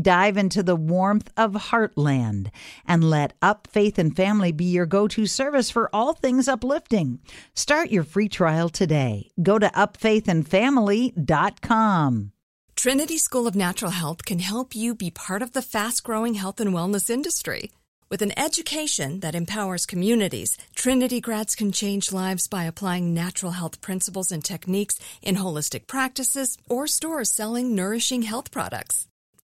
Dive into the warmth of Heartland and let Up Faith and Family be your go to service for all things uplifting. Start your free trial today. Go to upfaithandfamily.com. Trinity School of Natural Health can help you be part of the fast growing health and wellness industry. With an education that empowers communities, Trinity grads can change lives by applying natural health principles and techniques in holistic practices or stores selling nourishing health products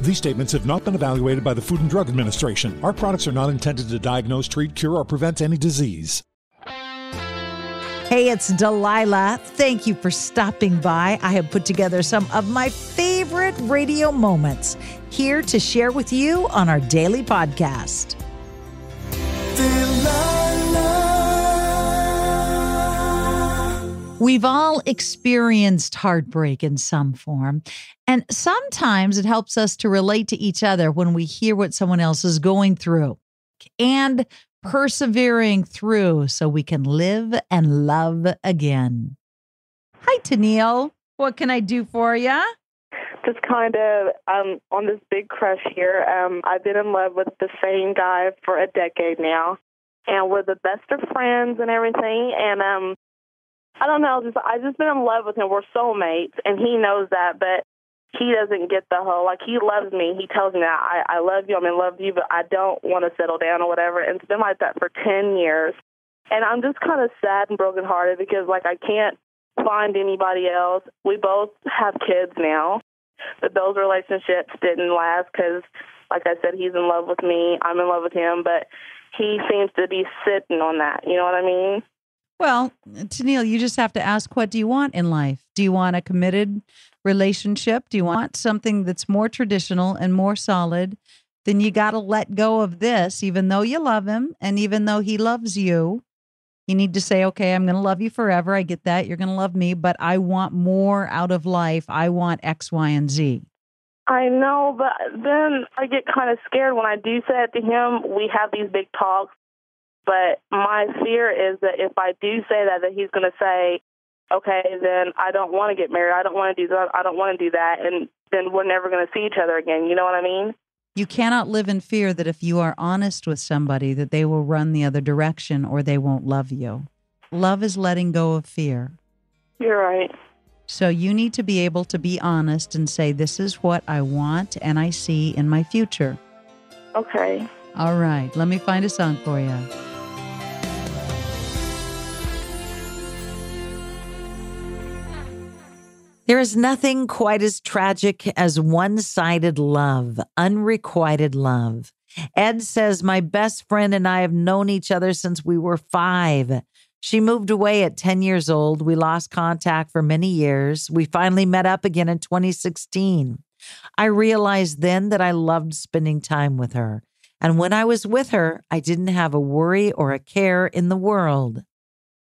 These statements have not been evaluated by the Food and Drug Administration. Our products are not intended to diagnose, treat, cure, or prevent any disease. Hey, it's Delilah. Thank you for stopping by. I have put together some of my favorite radio moments here to share with you on our daily podcast. We've all experienced heartbreak in some form. And sometimes it helps us to relate to each other when we hear what someone else is going through and persevering through so we can live and love again. Hi, Tennille. What can I do for you? Just kind of um, on this big crush here. Um, I've been in love with the same guy for a decade now, and we're the best of friends and everything. And um, I don't know, just I just been in love with him. We're soulmates, and he knows that, but he doesn't get the whole like he loves me. He tells me that I I love you, I'm in love with you, but I don't want to settle down or whatever. And it's been like that for ten years, and I'm just kind of sad and brokenhearted because like I can't find anybody else. We both have kids now, but those relationships didn't last because, like I said, he's in love with me, I'm in love with him, but he seems to be sitting on that. You know what I mean? Well, Tennille, you just have to ask what do you want in life? Do you want a committed relationship? Do you want something that's more traditional and more solid? Then you got to let go of this, even though you love him and even though he loves you. You need to say, okay, I'm going to love you forever. I get that. You're going to love me, but I want more out of life. I want X, Y, and Z. I know, but then I get kind of scared when I do say it to him. We have these big talks but my fear is that if I do say that, that he's going to say, okay, then I don't want to get married. I don't want to do that. I don't want to do that. And then we're never going to see each other again. You know what I mean? You cannot live in fear that if you are honest with somebody that they will run the other direction or they won't love you. Love is letting go of fear. You're right. So you need to be able to be honest and say this is what I want and I see in my future. Okay. All right. Let me find a song for you. There is nothing quite as tragic as one sided love, unrequited love. Ed says, My best friend and I have known each other since we were five. She moved away at 10 years old. We lost contact for many years. We finally met up again in 2016. I realized then that I loved spending time with her. And when I was with her, I didn't have a worry or a care in the world.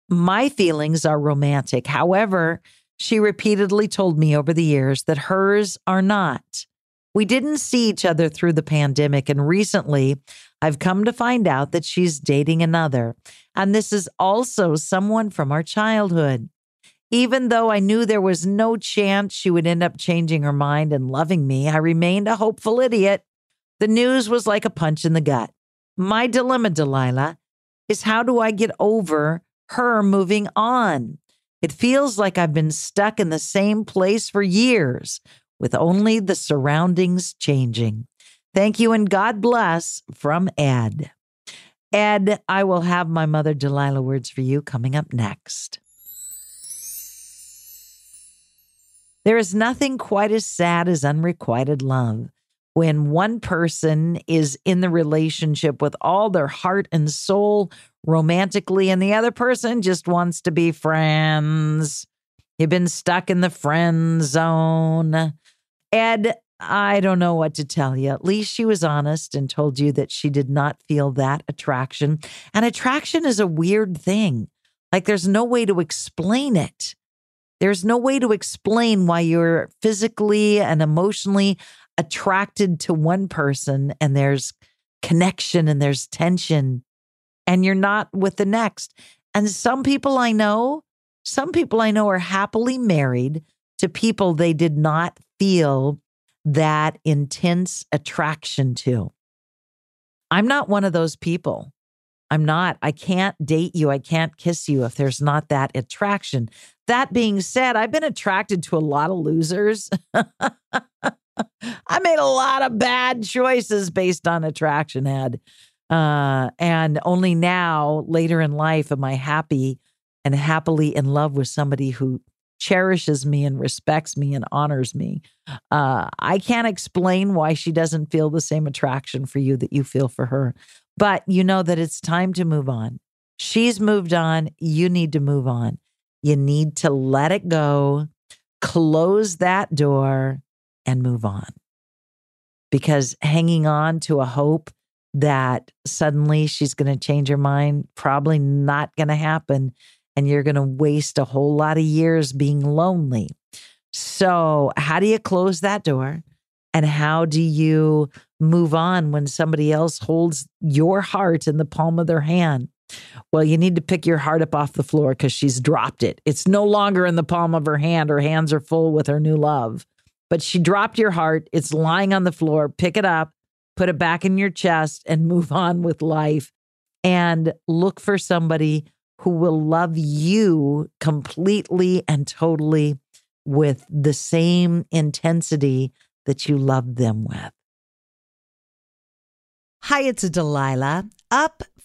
My feelings are romantic. However, She repeatedly told me over the years that hers are not. We didn't see each other through the pandemic, and recently I've come to find out that she's dating another. And this is also someone from our childhood. Even though I knew there was no chance she would end up changing her mind and loving me, I remained a hopeful idiot. The news was like a punch in the gut. My dilemma, Delilah, is how do I get over her moving on? It feels like I've been stuck in the same place for years with only the surroundings changing. Thank you and God bless from Ed. Ed, I will have my mother Delilah words for you coming up next. There is nothing quite as sad as unrequited love. When one person is in the relationship with all their heart and soul romantically, and the other person just wants to be friends. You've been stuck in the friend zone. Ed, I don't know what to tell you. At least she was honest and told you that she did not feel that attraction. And attraction is a weird thing. Like there's no way to explain it. There's no way to explain why you're physically and emotionally attracted to one person and there's connection and there's tension and you're not with the next. And some people I know, some people I know are happily married to people they did not feel that intense attraction to. I'm not one of those people. I'm not. I can't date you. I can't kiss you if there's not that attraction. That being said, I've been attracted to a lot of losers. I made a lot of bad choices based on attraction, Ed. Uh, and only now, later in life, am I happy and happily in love with somebody who cherishes me and respects me and honors me. Uh, I can't explain why she doesn't feel the same attraction for you that you feel for her, but you know that it's time to move on. She's moved on. You need to move on. You need to let it go, close that door, and move on. Because hanging on to a hope that suddenly she's going to change her mind, probably not going to happen and you're going to waste a whole lot of years being lonely. So, how do you close that door? And how do you move on when somebody else holds your heart in the palm of their hand? Well, you need to pick your heart up off the floor because she's dropped it. It's no longer in the palm of her hand. Her hands are full with her new love. But she dropped your heart. It's lying on the floor. Pick it up, put it back in your chest, and move on with life. And look for somebody who will love you completely and totally with the same intensity that you love them with. Hi, it's Delilah. Up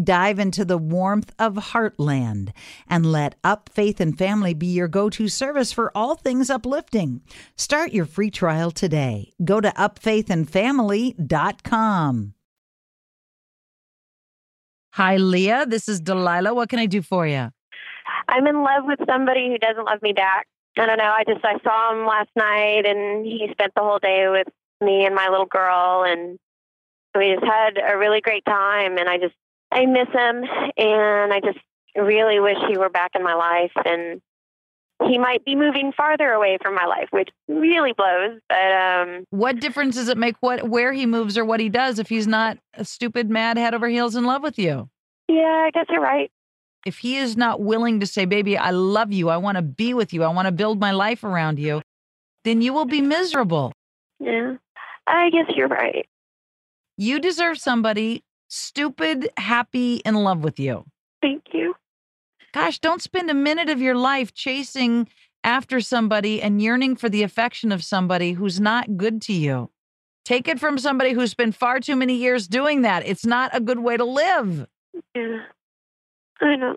Dive into the warmth of Heartland and let Up Faith and Family be your go to service for all things uplifting. Start your free trial today. Go to upfaithandfamily.com. Hi, Leah. This is Delilah. What can I do for you? I'm in love with somebody who doesn't love me back. I don't know. I just I saw him last night, and he spent the whole day with me and my little girl, and we just had a really great time. And I just I miss him, and I just really wish he were back in my life. And he might be moving farther away from my life, which really blows. But um, what difference does it make what where he moves or what he does if he's not a stupid mad head over heels in love with you? Yeah, I guess you're right. If he is not willing to say, "Baby, I love you. I want to be with you. I want to build my life around you," then you will be miserable. Yeah, I guess you're right. You deserve somebody stupid, happy, in love with you. Thank you. Gosh, don't spend a minute of your life chasing after somebody and yearning for the affection of somebody who's not good to you. Take it from somebody who spent far too many years doing that. It's not a good way to live. Yeah, I know.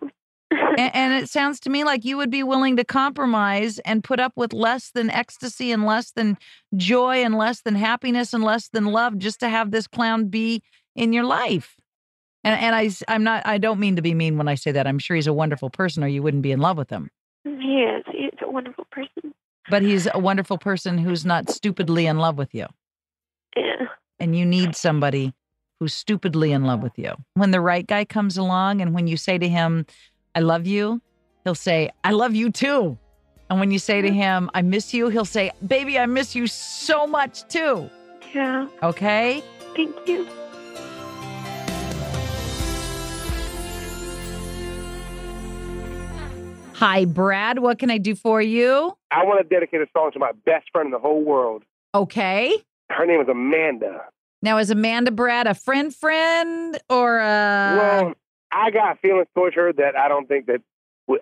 and, and, it sounds to me like you would be willing to compromise and put up with less than ecstasy and less than joy and less than happiness and less than love just to have this clown be in your life. And and I I'm not I don't mean to be mean when I say that. I'm sure he's a wonderful person or you wouldn't be in love with him. Mm, he is. He's a wonderful person. But he's a wonderful person who's not stupidly in love with you. Yeah. And you need somebody who's stupidly in love with you. When the right guy comes along and when you say to him, I love you, he'll say, I love you too. And when you say to him, I miss you, he'll say, Baby, I miss you so much too. Yeah. Okay? Thank you. Hi, Brad. What can I do for you? I want to dedicate a song to my best friend in the whole world. Okay. Her name is Amanda. Now, is Amanda Brad a friend friend or a. well, I got feelings towards her that I don't think that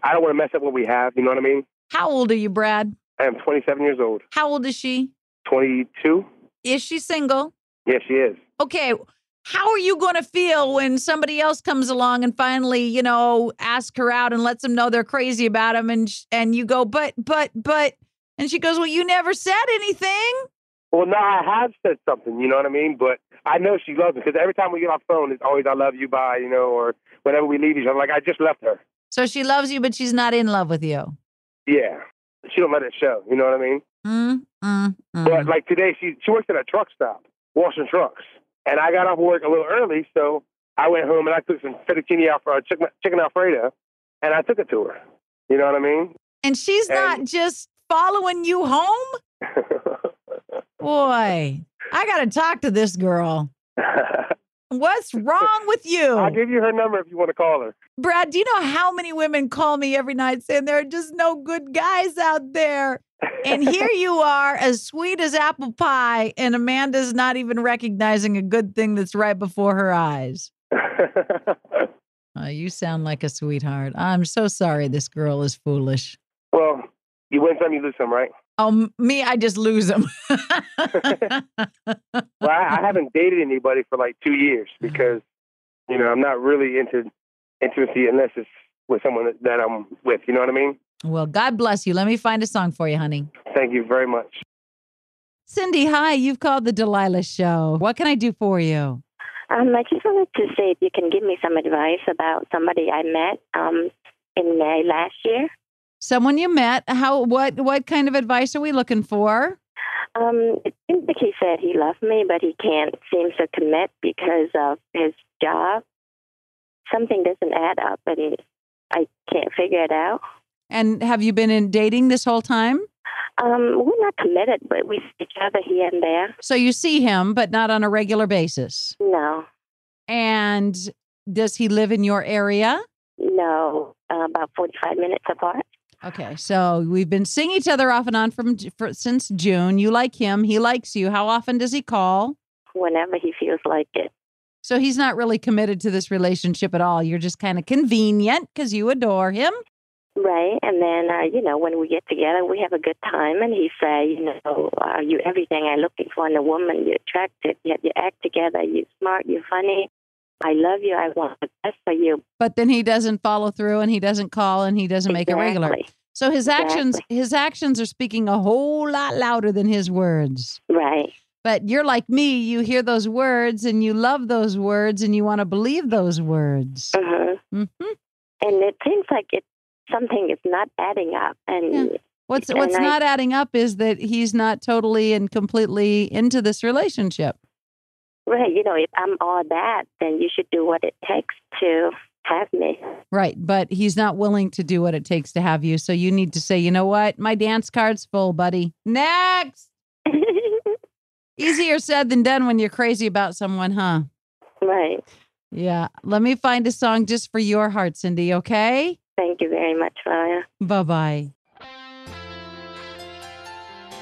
I don't want to mess up what we have. You know what I mean? how old are you, Brad? I am 27 years old. How old is she? 22? Is she single? Yes, she is. Okay. How are you going to feel when somebody else comes along and finally, you know, asks her out and lets them know they're crazy about him and sh- and you go, "But but but," and she goes, "Well, you never said anything." Well, no, I have said something. You know what I mean? But I know she loves me because every time we get off the phone, it's always "I love you," bye. You know, or whenever we leave each other, like I just left her. So she loves you, but she's not in love with you. Yeah, she don't let it show. You know what I mean? Mm, mm, mm. But like today, she she works at a truck stop washing trucks, and I got off work a little early, so I went home and I took some fettuccine alfredo, uh, chicken, chicken alfredo, and I took it to her. You know what I mean? and she's not just following you home. Boy, I got to talk to this girl. What's wrong with you? I'll give you her number if you want to call her. Brad, do you know how many women call me every night saying there are just no good guys out there? And here you are, as sweet as apple pie, and Amanda's not even recognizing a good thing that's right before her eyes. Uh, you sound like a sweetheart. I'm so sorry this girl is foolish. well, you win some, you lose some, right? Oh, me, I just lose them. Well, I, I haven't dated anybody for like two years because, you know, I'm not really into intimacy unless it's with someone that, that I'm with. You know what I mean? well, God bless you. Let me find a song for you, honey. Thank you very much. Cindy, hi. You've called the Delilah Show. What can I do for you? Um, I just wanted to say if you can give me some advice about somebody I met um, in May last year. Someone you met. How? What? What kind of advice are we looking for? Um, it seems like he said he loved me, but he can't seem to commit because of his job. Something doesn't add up, and I can't figure it out. And have you been in dating this whole time? Um, we're not committed, but we see each other here and there. So you see him, but not on a regular basis. No, And does he live in your area? no, uh, about forty-five minutes apart. Okay, so we've been seeing each other off and on from for, since June. You like him, he likes you. How often does he call? Whenever he feels like it. So he's not really committed to this relationship at all. You're just kind of convenient because you adore him. Right, and then uh, you know when we get together, we have a good time. And he say, you know, are you everything I'm looking for in a woman. You're attractive. You, you act together. You're smart. You're funny. I love you. I want the best for you. But then he doesn't follow through and he doesn't call and he doesn't make it regular. So his actions his actions are speaking a whole lot louder than his words. Right. But you're like me, you hear those words and you love those words and you want to believe those words. hmm hmm And it seems like it something is not adding up. And Yeah. What's And what's I- not adding up is that he's not totally and completely into this relationship. Right, you know, if I'm all that, then you should do what it takes to have me. Right, but he's not willing to do what it takes to have you. So you need to say, "You know what? My dance card's full, buddy." Next. Easier said than done when you're crazy about someone, huh? right. Yeah. Let me find a song just for your heart, Cindy, okay? Thank you very much, Maya. Bye bye.